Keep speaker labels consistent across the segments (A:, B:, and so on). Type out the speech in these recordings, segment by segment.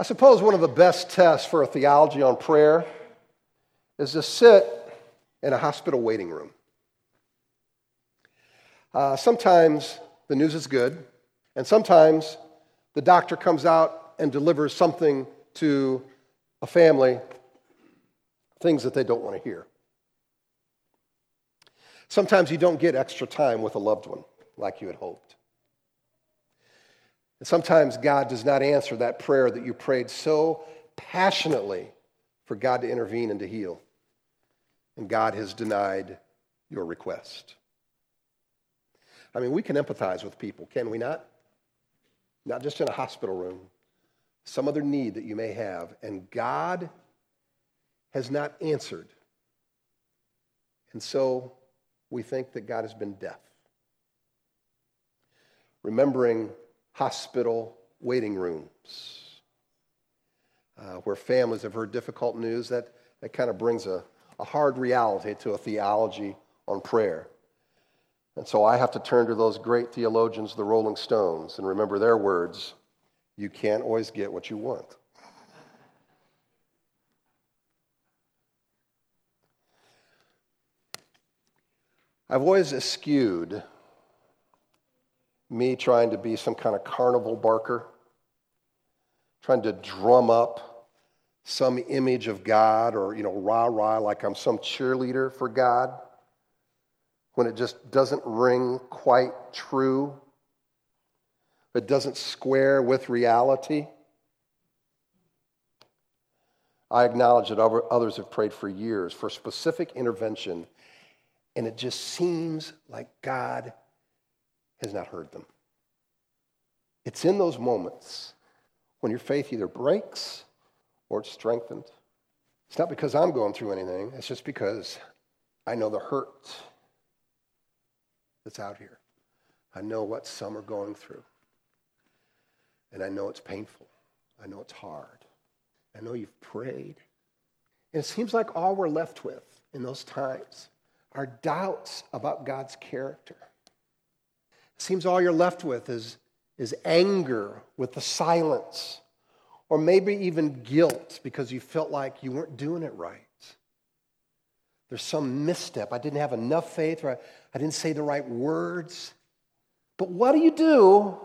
A: I suppose one of the best tests for a theology on prayer is to sit in a hospital waiting room. Uh, sometimes the news is good, and sometimes the doctor comes out and delivers something to a family, things that they don't want to hear. Sometimes you don't get extra time with a loved one like you had hoped. And sometimes God does not answer that prayer that you prayed so passionately for God to intervene and to heal. And God has denied your request. I mean, we can empathize with people, can we not? Not just in a hospital room, some other need that you may have. And God has not answered. And so we think that God has been deaf. Remembering hospital waiting rooms uh, where families have heard difficult news, that, that kind of brings a, a hard reality to a theology on prayer. And so I have to turn to those great theologians, the Rolling Stones, and remember their words you can't always get what you want. I've always eschewed me trying to be some kind of carnival barker, trying to drum up some image of God or, you know, rah rah, like I'm some cheerleader for God, when it just doesn't ring quite true, it doesn't square with reality. I acknowledge that others have prayed for years for specific intervention, and it just seems like God has not heard them. It's in those moments when your faith either breaks or it's strengthened. It's not because I'm going through anything, it's just because I know the hurt that's out here. I know what some are going through. And I know it's painful. I know it's hard. I know you've prayed. And it seems like all we're left with in those times are doubts about God's character. Seems all you're left with is, is anger with the silence, or maybe even guilt because you felt like you weren't doing it right. There's some misstep. I didn't have enough faith, or I, I didn't say the right words. But what do you do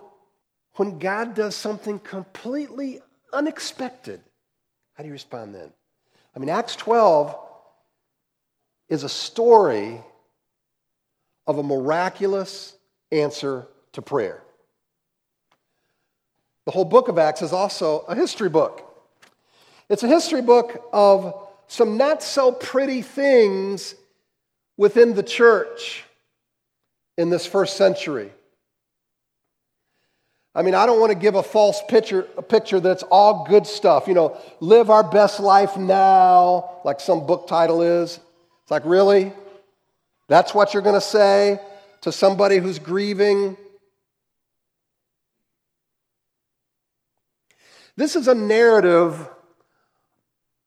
A: when God does something completely unexpected? How do you respond then? I mean, Acts 12 is a story of a miraculous answer to prayer. The whole book of Acts is also a history book. It's a history book of some not so pretty things within the church in this first century. I mean, I don't want to give a false picture, a picture that's all good stuff. You know, live our best life now, like some book title is. It's like, really? That's what you're going to say? To somebody who's grieving. This is a narrative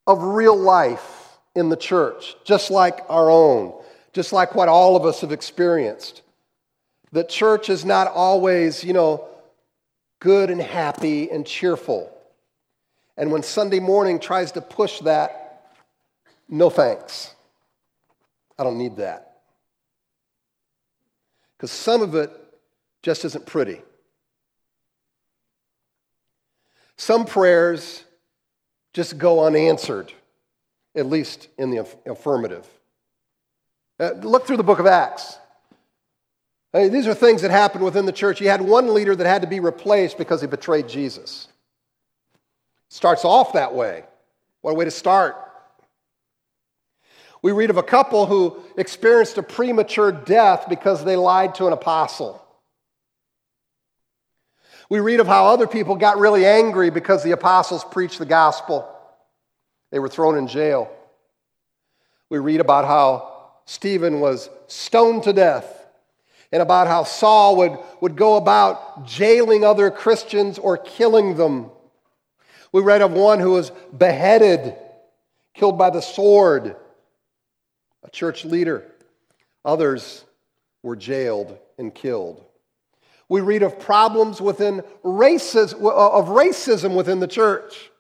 A: of real life in the church, just like our own, just like what all of us have experienced. That church is not always, you know, good and happy and cheerful. And when Sunday morning tries to push that, no thanks. I don't need that because some of it just isn't pretty. Some prayers just go unanswered, at least in the affirmative. Uh, look through the book of Acts. I mean, these are things that happened within the church. You had one leader that had to be replaced because he betrayed Jesus. Starts off that way. What a way to start. We read of a couple who experienced a premature death because they lied to an apostle. We read of how other people got really angry because the apostles preached the gospel. They were thrown in jail. We read about how Stephen was stoned to death and about how Saul would, would go about jailing other Christians or killing them. We read of one who was beheaded, killed by the sword a church leader. Others were jailed and killed. We read of problems within racism, uh, of racism within the church.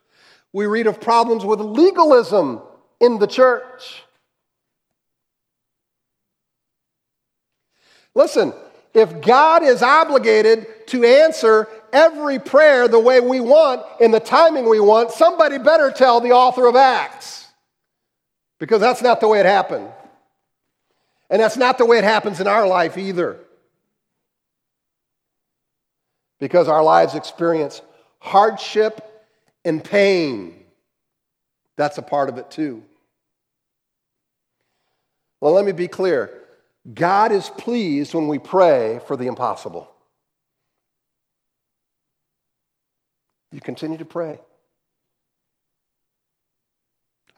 A: We read of problems with legalism in the church. Listen, if God is obligated to answer every prayer the way we want, in the timing we want, somebody better tell the author of Acts. Because that's not the way it happened. And that's not the way it happens in our life either. Because our lives experience hardship and pain. That's a part of it too. Well, let me be clear God is pleased when we pray for the impossible. You continue to pray.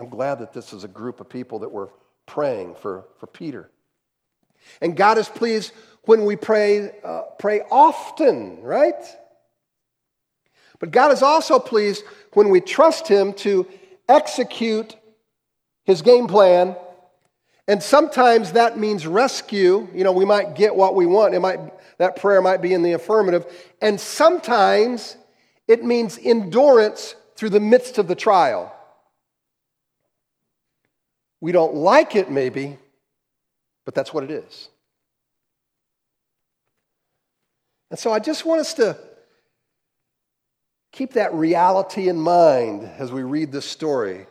A: I'm glad that this is a group of people that were praying for, for Peter. And God is pleased when we pray, uh, pray often, right? But God is also pleased when we trust Him to execute His game plan. And sometimes that means rescue. You know, we might get what we want. It might, that prayer might be in the affirmative. And sometimes it means endurance through the midst of the trial. We don't like it, maybe, but that's what it is. And so I just want us to keep that reality in mind as we read this story.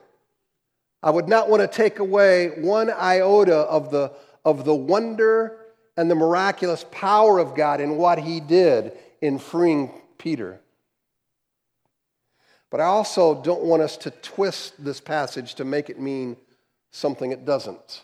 A: I would not want to take away one iota of the, of the wonder and the miraculous power of God in what he did in freeing Peter. But I also don't want us to twist this passage to make it mean something it doesn't.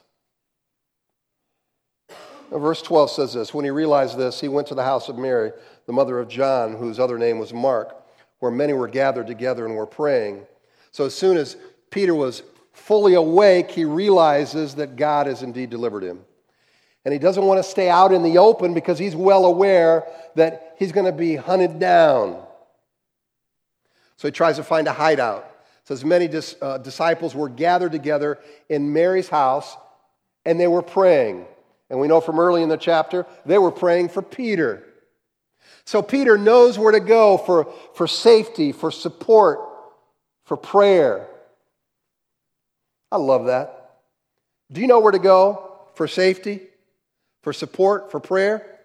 A: Verse 12 says this When he realized this, he went to the house of Mary, the mother of John, whose other name was Mark, where many were gathered together and were praying. So as soon as Peter was fully awake, he realizes that God has indeed delivered him. And he doesn't want to stay out in the open because he's well aware that he's going to be hunted down. So he tries to find a hideout. Says many dis, uh, disciples were gathered together in Mary's house and they were praying. And we know from early in the chapter, they were praying for Peter. So Peter knows where to go for, for safety, for support, for prayer. I love that. Do you know where to go for safety, for support, for prayer?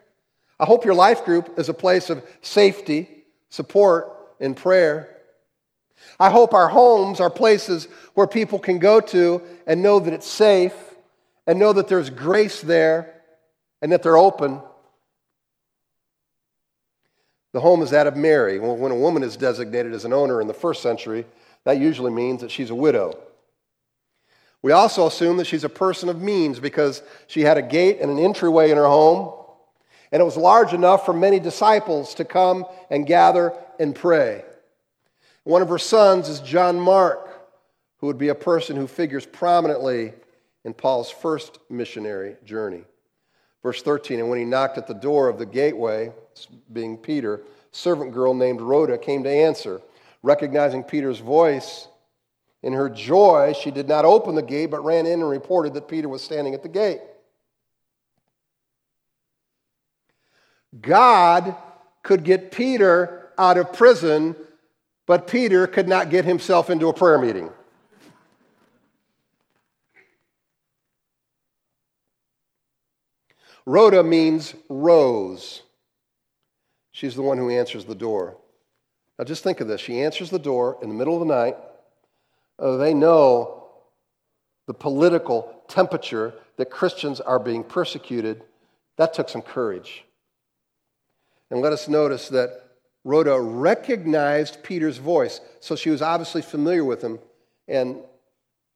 A: I hope your life group is a place of safety, support, and prayer. I hope our homes are places where people can go to and know that it's safe and know that there's grace there and that they're open. The home is that of Mary. When a woman is designated as an owner in the first century, that usually means that she's a widow. We also assume that she's a person of means because she had a gate and an entryway in her home, and it was large enough for many disciples to come and gather and pray. One of her sons is John Mark, who would be a person who figures prominently in Paul's first missionary journey. Verse 13, and when he knocked at the door of the gateway, being Peter, a servant girl named Rhoda came to answer. Recognizing Peter's voice, in her joy, she did not open the gate, but ran in and reported that Peter was standing at the gate. God could get Peter out of prison but Peter could not get himself into a prayer meeting. Rhoda means rose. She's the one who answers the door. Now just think of this. She answers the door in the middle of the night. Uh, they know the political temperature that Christians are being persecuted. That took some courage. And let us notice that Rhoda recognized Peter's voice, so she was obviously familiar with him, and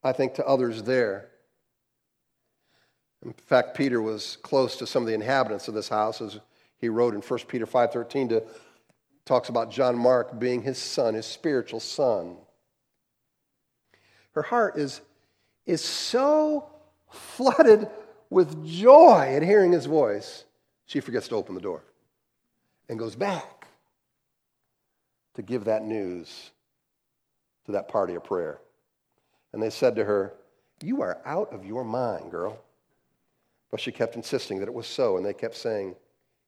A: I think to others there. In fact, Peter was close to some of the inhabitants of this house, as he wrote in 1 Peter 5.13 to talks about John Mark being his son, his spiritual son. Her heart is, is so flooded with joy at hearing his voice, she forgets to open the door and goes back to give that news to that party of prayer. And they said to her, You are out of your mind, girl. But she kept insisting that it was so, and they kept saying,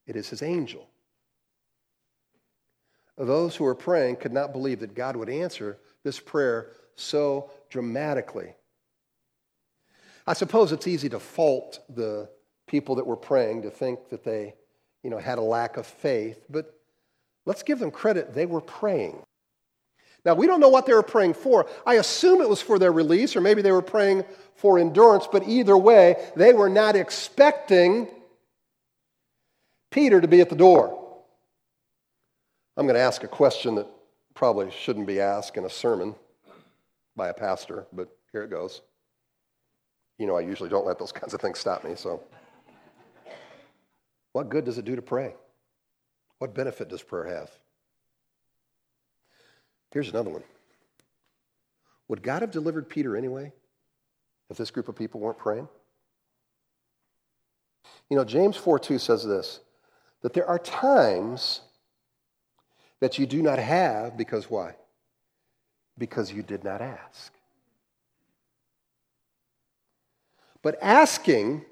A: It is his angel. Those who were praying could not believe that God would answer this prayer so dramatically. I suppose it's easy to fault the people that were praying to think that they, you know, had a lack of faith, but let's give them credit. They were praying. Now, we don't know what they were praying for. I assume it was for their release, or maybe they were praying for endurance, but either way, they were not expecting Peter to be at the door. I'm going to ask a question that probably shouldn't be asked in a sermon by a pastor, but here it goes. You know, I usually don't let those kinds of things stop me, so. What good does it do to pray? What benefit does prayer have? Here's another one. Would God have delivered Peter anyway if this group of people weren't praying? You know, James 4 2 says this that there are times that you do not have because why? Because you did not ask. But asking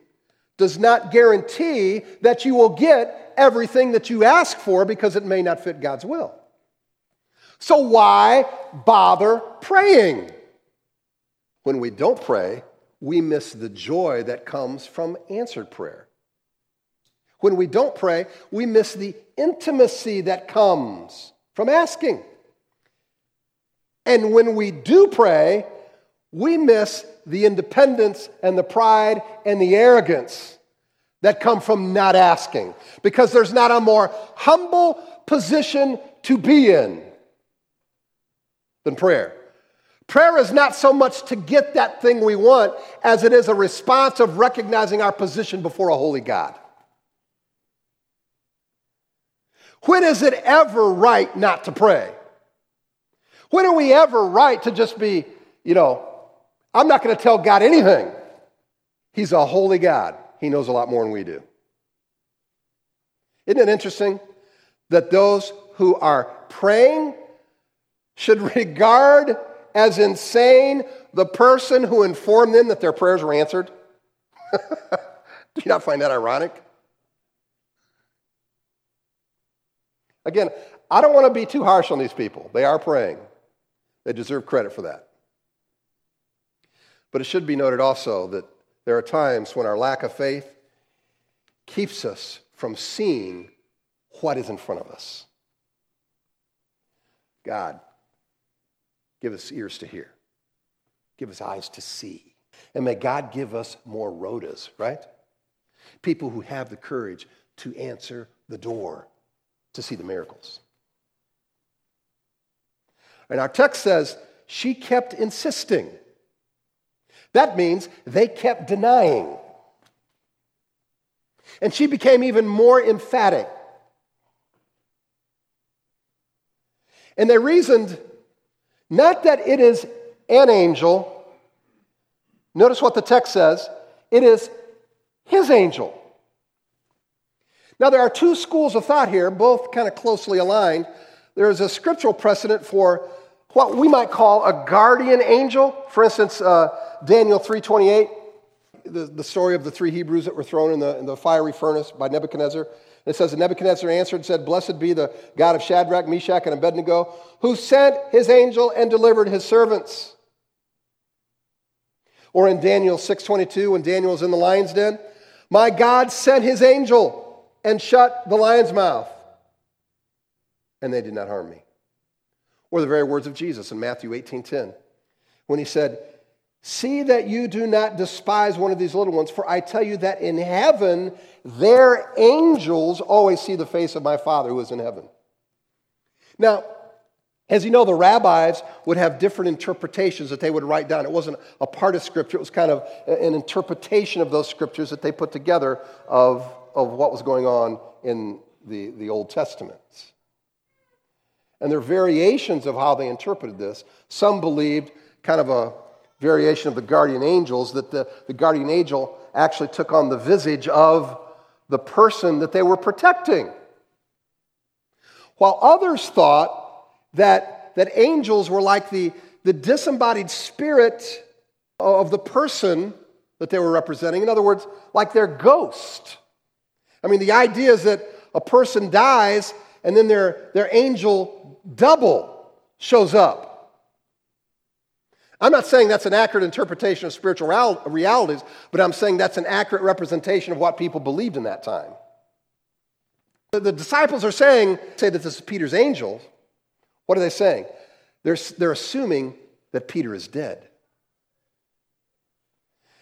A: does not guarantee that you will get everything that you ask for because it may not fit God's will. So why bother praying? When we don't pray, we miss the joy that comes from answered prayer. When we don't pray, we miss the intimacy that comes from asking. And when we do pray, we miss the independence and the pride and the arrogance that come from not asking because there's not a more humble position to be in than prayer. Prayer is not so much to get that thing we want as it is a response of recognizing our position before a holy God. When is it ever right not to pray? When are we ever right to just be, you know, I'm not going to tell God anything. He's a holy God. He knows a lot more than we do. Isn't it interesting that those who are praying should regard as insane the person who informed them that their prayers were answered? do you not find that ironic? Again, I don't want to be too harsh on these people. They are praying, they deserve credit for that. But it should be noted also that there are times when our lack of faith keeps us from seeing what is in front of us. God, give us ears to hear, give us eyes to see. And may God give us more rhodas, right? People who have the courage to answer the door to see the miracles. And our text says, she kept insisting. That means they kept denying. And she became even more emphatic. And they reasoned not that it is an angel. Notice what the text says it is his angel. Now, there are two schools of thought here, both kind of closely aligned. There is a scriptural precedent for what we might call a guardian angel. For instance, uh, Daniel 3.28, the, the story of the three Hebrews that were thrown in the, in the fiery furnace by Nebuchadnezzar. It says, that Nebuchadnezzar answered and said, Blessed be the God of Shadrach, Meshach, and Abednego, who sent his angel and delivered his servants. Or in Daniel 6.22, when Daniel was in the lion's den, my God sent his angel and shut the lion's mouth, and they did not harm me. Or the very words of Jesus in Matthew 18:10, when he said, See that you do not despise one of these little ones, for I tell you that in heaven their angels always see the face of my Father who is in heaven. Now, as you know, the rabbis would have different interpretations that they would write down. It wasn't a part of Scripture, it was kind of an interpretation of those Scriptures that they put together of, of what was going on in the, the Old Testament. And there are variations of how they interpreted this. Some believed kind of a variation of the guardian angels, that the, the guardian angel actually took on the visage of the person that they were protecting. While others thought that, that angels were like the, the disembodied spirit of the person that they were representing. In other words, like their ghost. I mean, the idea is that a person dies and then their, their angel double shows up I'm not saying that's an accurate interpretation of spiritual realities, but I'm saying that's an accurate representation of what people believed in that time. The disciples are saying, say that this is Peter's angel. What are they saying? They're, they're assuming that Peter is dead.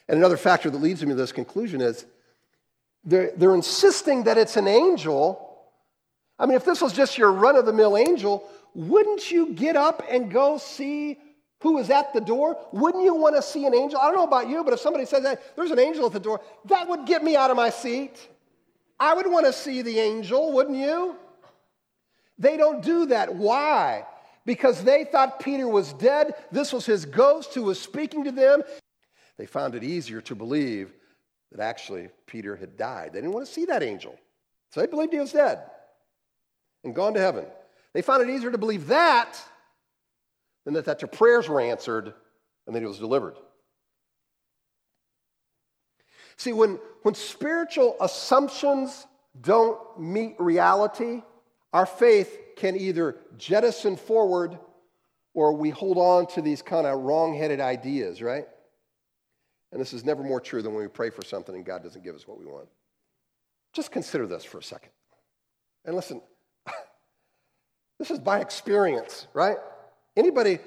A: And another factor that leads me to this conclusion is they're, they're insisting that it's an angel. I mean, if this was just your run of the mill angel, wouldn't you get up and go see who is at the door? Wouldn't you want to see an angel? I don't know about you, but if somebody says that there's an angel at the door, that would get me out of my seat. I would want to see the angel, wouldn't you? They don't do that. Why? Because they thought Peter was dead. This was his ghost who was speaking to them. They found it easier to believe that actually Peter had died. They didn't want to see that angel. So they believed he was dead and gone to heaven. They found it easier to believe that than that, that their prayers were answered and that he was delivered. See, when, when spiritual assumptions don't meet reality, our faith can either jettison forward or we hold on to these kind of wrong headed ideas, right? And this is never more true than when we pray for something and God doesn't give us what we want. Just consider this for a second. And listen, this is by experience, right? Anybody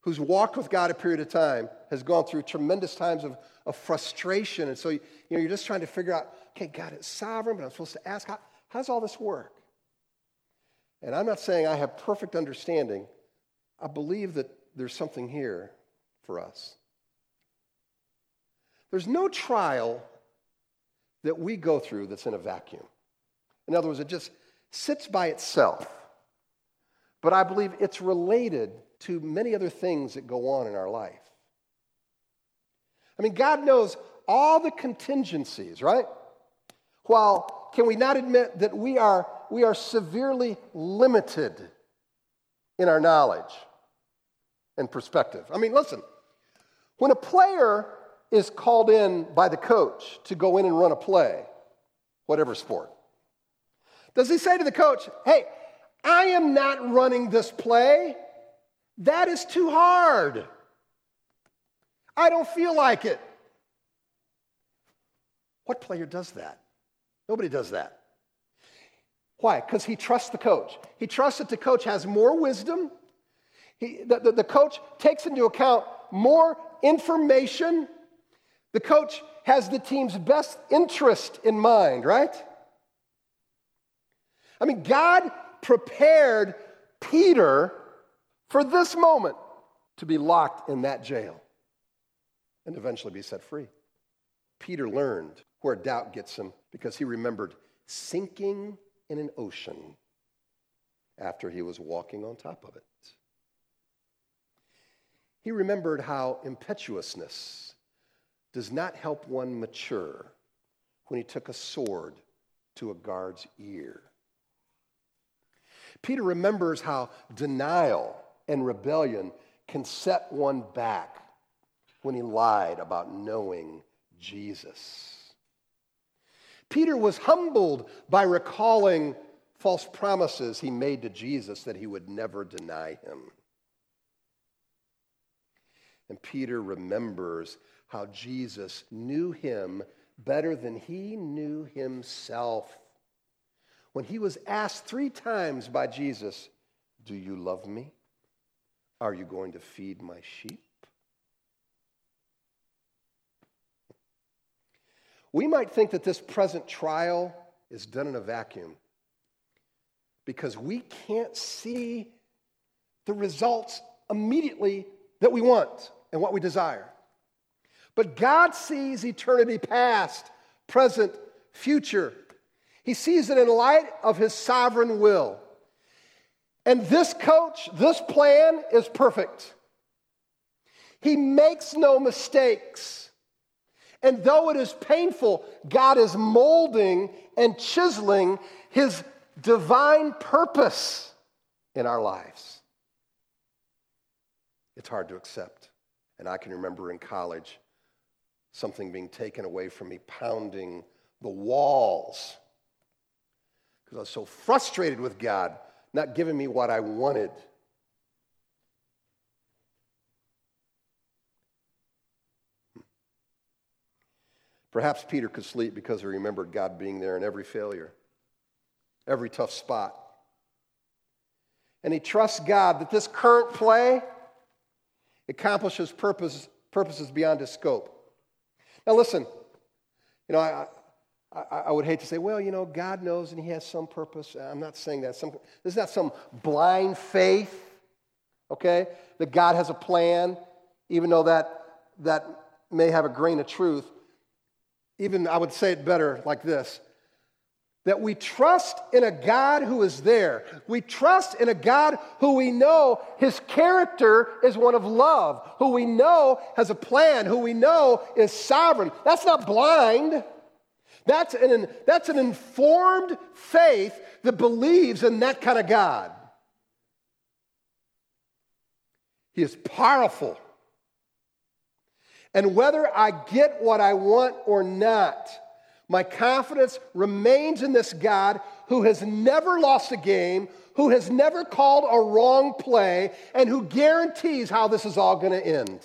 A: who's walked with God a period of time has gone through tremendous times of, of frustration. And so you know, you're just trying to figure out, okay, God is sovereign, but I'm supposed to ask, how, how does all this work? And I'm not saying I have perfect understanding. I believe that there's something here for us. There's no trial that we go through that's in a vacuum. In other words, it just sits by itself. But I believe it's related to many other things that go on in our life. I mean, God knows all the contingencies, right? While can we not admit that we are, we are severely limited in our knowledge and perspective? I mean, listen, when a player is called in by the coach to go in and run a play, whatever sport, does he say to the coach, hey, I am not running this play? That is too hard. I don't feel like it. What player does that? Nobody does that. Why? Because he trusts the coach. He trusts that the coach has more wisdom. He, the, the, the coach takes into account more information. The coach has the team's best interest in mind, right? I mean, God prepared Peter for this moment to be locked in that jail and eventually be set free. Peter learned where doubt gets him because he remembered sinking in an ocean after he was walking on top of it. He remembered how impetuousness does not help one mature when he took a sword to a guard's ear. Peter remembers how denial and rebellion can set one back when he lied about knowing Jesus. Peter was humbled by recalling false promises he made to Jesus that he would never deny him. And Peter remembers how Jesus knew him better than he knew himself. When he was asked three times by Jesus, Do you love me? Are you going to feed my sheep? We might think that this present trial is done in a vacuum because we can't see the results immediately that we want and what we desire. But God sees eternity past, present, future. He sees it in light of His sovereign will. And this coach, this plan is perfect. He makes no mistakes. And though it is painful, God is molding and chiseling his divine purpose in our lives. It's hard to accept. And I can remember in college something being taken away from me, pounding the walls because I was so frustrated with God not giving me what I wanted. Perhaps Peter could sleep because he remembered God being there in every failure, every tough spot. And he trusts God that this current play accomplishes purpose, purposes beyond his scope. Now, listen, you know, I, I, I, would hate to say, well, you know, God knows and he has some purpose. Uh, I'm not saying that. Some, this is not some blind faith, okay, that God has a plan, even though that, that may have a grain of truth. Even I would say it better like this that we trust in a God who is there. We trust in a God who we know his character is one of love, who we know has a plan, who we know is sovereign. That's not blind. That's an, that's an informed faith that believes in that kind of God. He is powerful. And whether I get what I want or not, my confidence remains in this God who has never lost a game, who has never called a wrong play, and who guarantees how this is all going to end.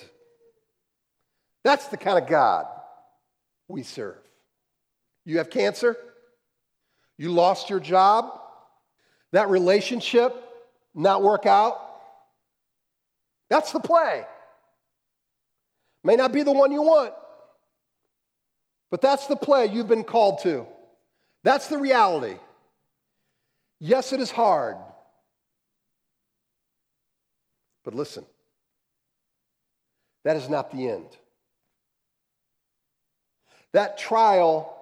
A: That's the kind of God we serve. You have cancer, you lost your job, that relationship not work out. That's the play. May not be the one you want, but that's the play you've been called to. That's the reality. Yes, it is hard. But listen, that is not the end. That trial,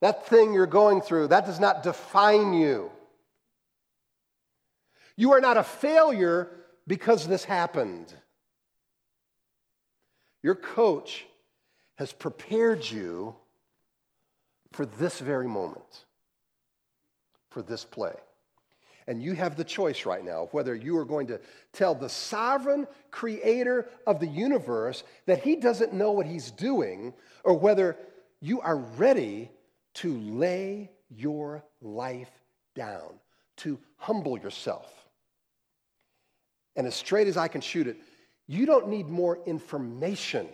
A: that thing you're going through, that does not define you. You are not a failure because this happened. Your coach has prepared you for this very moment, for this play. And you have the choice right now of whether you are going to tell the sovereign creator of the universe that he doesn't know what he's doing, or whether you are ready to lay your life down, to humble yourself. And as straight as I can shoot it, you don't need more information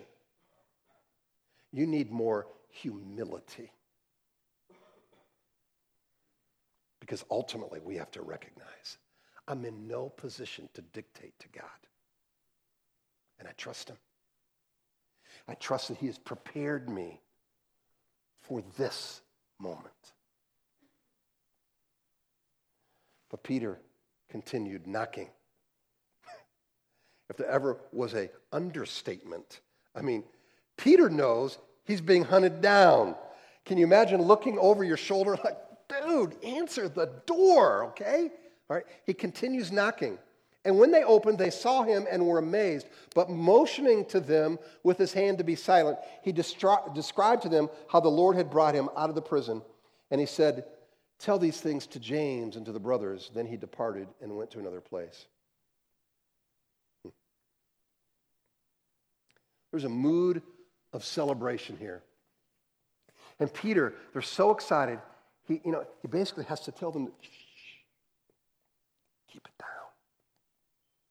A: you need more humility. Because ultimately, we have to recognize I'm in no position to dictate to God. And I trust Him. I trust that He has prepared me for this moment. But Peter continued knocking. if there ever was a understatement, I mean, Peter knows he's being hunted down. Can you imagine looking over your shoulder like, dude, answer the door, okay? All right, he continues knocking. And when they opened, they saw him and were amazed. But motioning to them with his hand to be silent, he described to them how the Lord had brought him out of the prison. And he said, Tell these things to James and to the brothers. Then he departed and went to another place. Hmm. There's a mood of celebration here. And Peter, they're so excited, he, you know, he basically has to tell them, keep it down.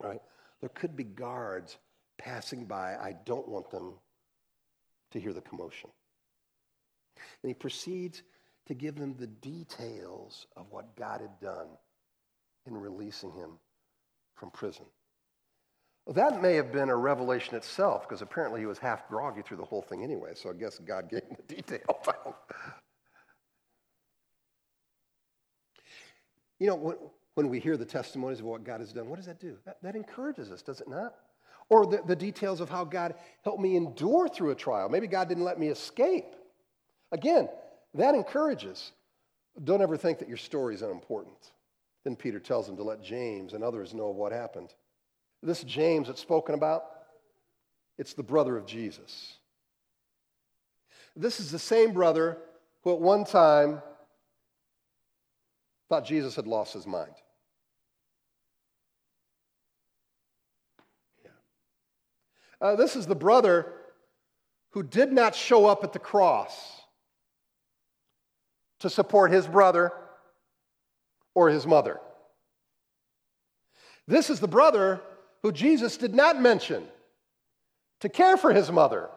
A: Right? There could be guards passing by. I don't want them to hear the commotion. And he proceeds to give them the details of what God had done in releasing him from prison. Well, that may have been a revelation itself, because apparently he was half groggy through the whole thing anyway, so I guess God gave him the details. you know, when, we hear the testimonies of what God has done, what does that do? That, that encourages us, does it not? Or the, the details of how God helped me endure through a trial. Maybe God didn't let me escape. Again, that encourages. Don't ever think that your story is unimportant. Then Peter tells him to let James and others know what happened. This James that's spoken about, it's the brother of Jesus. This is the same brother who at one time thought Jesus had lost his mind. Uh, this is the brother who did not show up at the cross to support his brother or his mother. This is the brother who Jesus did not mention to care for his mother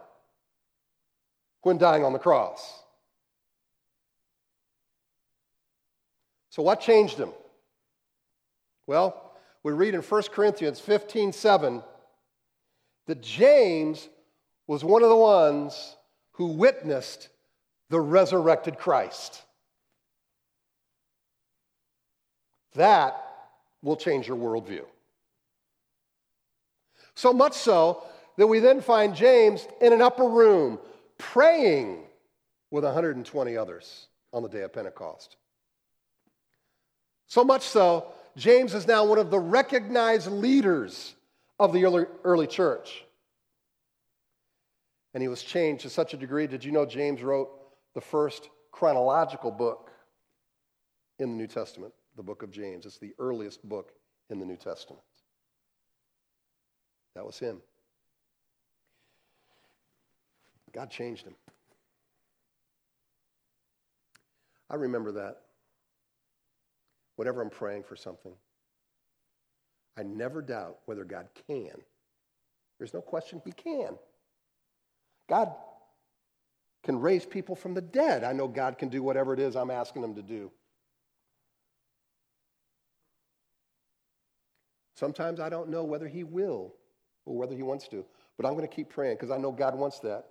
A: when dying on the cross. So, what changed him? Well, we read in 1 Corinthians 15 7 that James was one of the ones who witnessed the resurrected Christ. That will change your worldview. So much so that we then find James in an upper room praying with 120 others on the day of Pentecost. So much so, James is now one of the recognized leaders of the early, early church. And he was changed to such a degree. Did you know James wrote the first chronological book in the New Testament? The book of James. It's the earliest book in the New Testament. That was him. God changed him. I remember that. Whenever I'm praying for something, I never doubt whether God can. There's no question he can. God can raise people from the dead. I know God can do whatever it is I'm asking him to do. Sometimes I don't know whether he will or whether he wants to, but I'm going to keep praying because I know God wants that.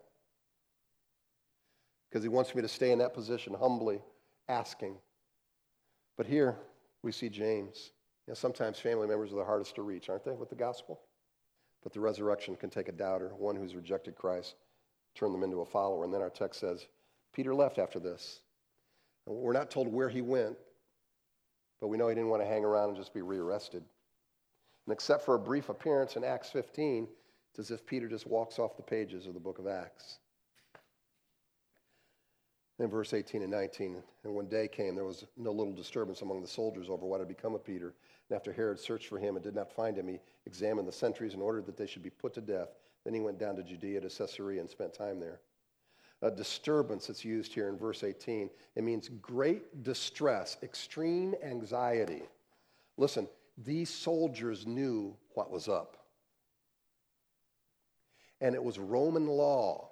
A: Because he wants me to stay in that position, humbly asking. But here we see James. You know, sometimes family members are the hardest to reach, aren't they, with the gospel? But the resurrection can take a doubter, one who's rejected Christ, turn them into a follower. And then our text says, Peter left after this. And we're not told where he went, but we know he didn't want to hang around and just be rearrested. And except for a brief appearance in Acts 15, it's as if Peter just walks off the pages of the book of Acts. In verse 18 and 19, and when day came, there was no little disturbance among the soldiers over what had become of Peter. And after Herod searched for him and did not find him, he examined the sentries and ordered that they should be put to death. Then he went down to Judea to Caesarea and spent time there. A disturbance that's used here in verse 18, it means great distress, extreme anxiety. Listen, these soldiers knew what was up. And it was Roman law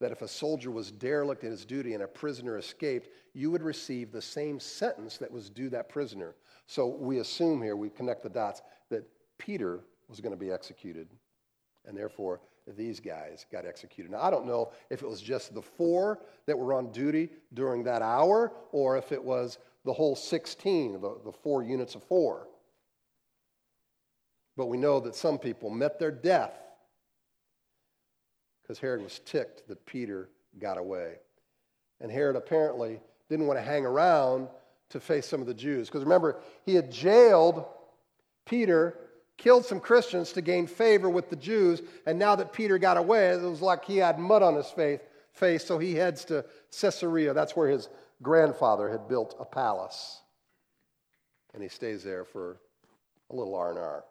A: that if a soldier was derelict in his duty and a prisoner escaped, you would receive the same sentence that was due that prisoner. So we assume here, we connect the dots, that Peter was going to be executed and therefore these guys got executed. Now, I don't know if it was just the four that were on duty during that hour or if it was the whole 16, the, the four units of four. But we know that some people met their death because Herod was ticked that Peter got away. And Herod apparently didn't want to hang around to face some of the Jews. Because remember, he had jailed Peter killed some Christians to gain favor with the Jews. And now that Peter got away, it was like he had mud on his face, face so he heads to Caesarea. That's where his grandfather had built a palace. And he stays there for a little R&R.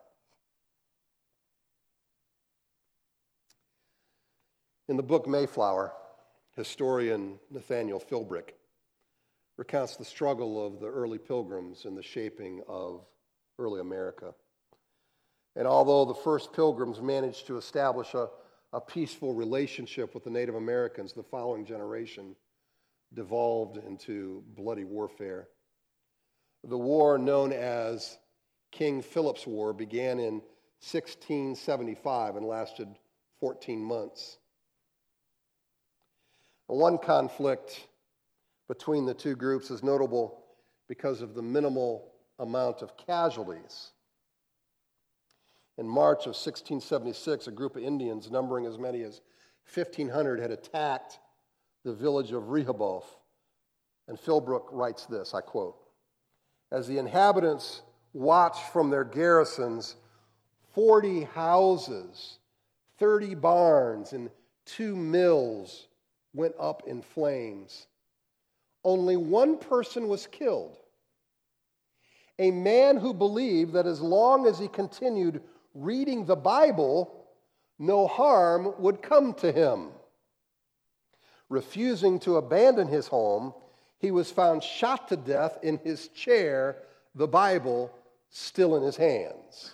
A: In the book Mayflower, historian Nathaniel Philbrick recounts the struggle of the early pilgrims in the shaping of early America. And although the first pilgrims managed to establish a, a peaceful relationship with the Native Americans, the following generation devolved into bloody warfare. The war known as King Philip's War began in 1675 and lasted 14 months. One conflict between the two groups is notable because of the minimal amount of casualties. In March of 1676, a group of Indians, numbering as many as 1,500, had attacked the village of Rehoboth. And Philbrick writes this I quote As the inhabitants watched from their garrisons, 40 houses, 30 barns, and two mills went up in flames. Only one person was killed. A man who believed that as long as he continued reading the Bible, no harm would come to him. Refusing to abandon his home, he was found shot to death in his chair, the Bible still in his hands.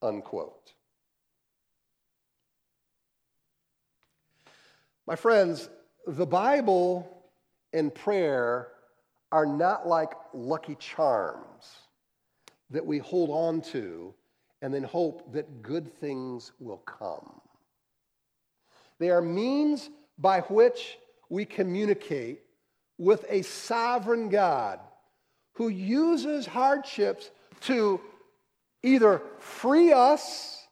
A: Unquote. My friends, the Bible and prayer are not like lucky charms that we hold on to and then hope that good things will come. They are means by which we communicate with a sovereign God who uses hardships to either free us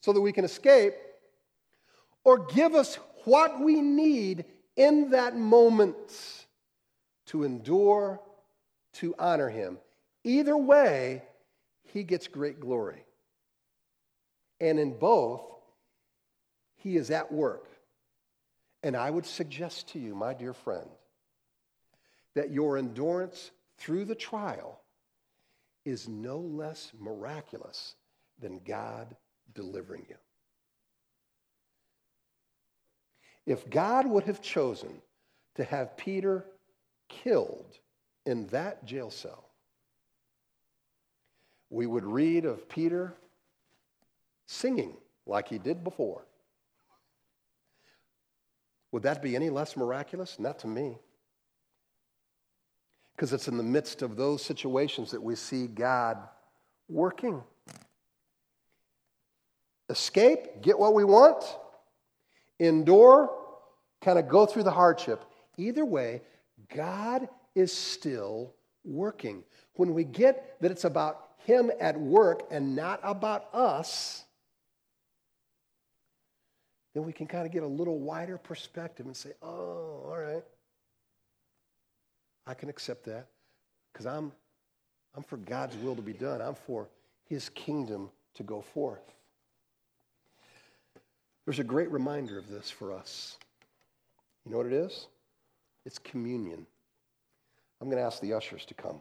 A: so that we can escape or give us what we need in that moment to endure, to honor Him. Either way, He gets great glory. And in both, He is at work. And I would suggest to you, my dear friend, that your endurance through the trial is no less miraculous than God delivering you. If God would have chosen to have Peter killed in that jail cell, we would read of Peter singing like he did before. Would that be any less miraculous? Not to me. Because it's in the midst of those situations that we see God working. Escape, get what we want, endure, kind of go through the hardship. Either way, God is still working. When we get that it's about Him at work and not about us, then we can kind of get a little wider perspective and say, oh, all right. I can accept that because I'm, I'm for God's will to be done. I'm for his kingdom to go forth. There's a great reminder of this for us. You know what it is? It's communion. I'm going to ask the ushers to come.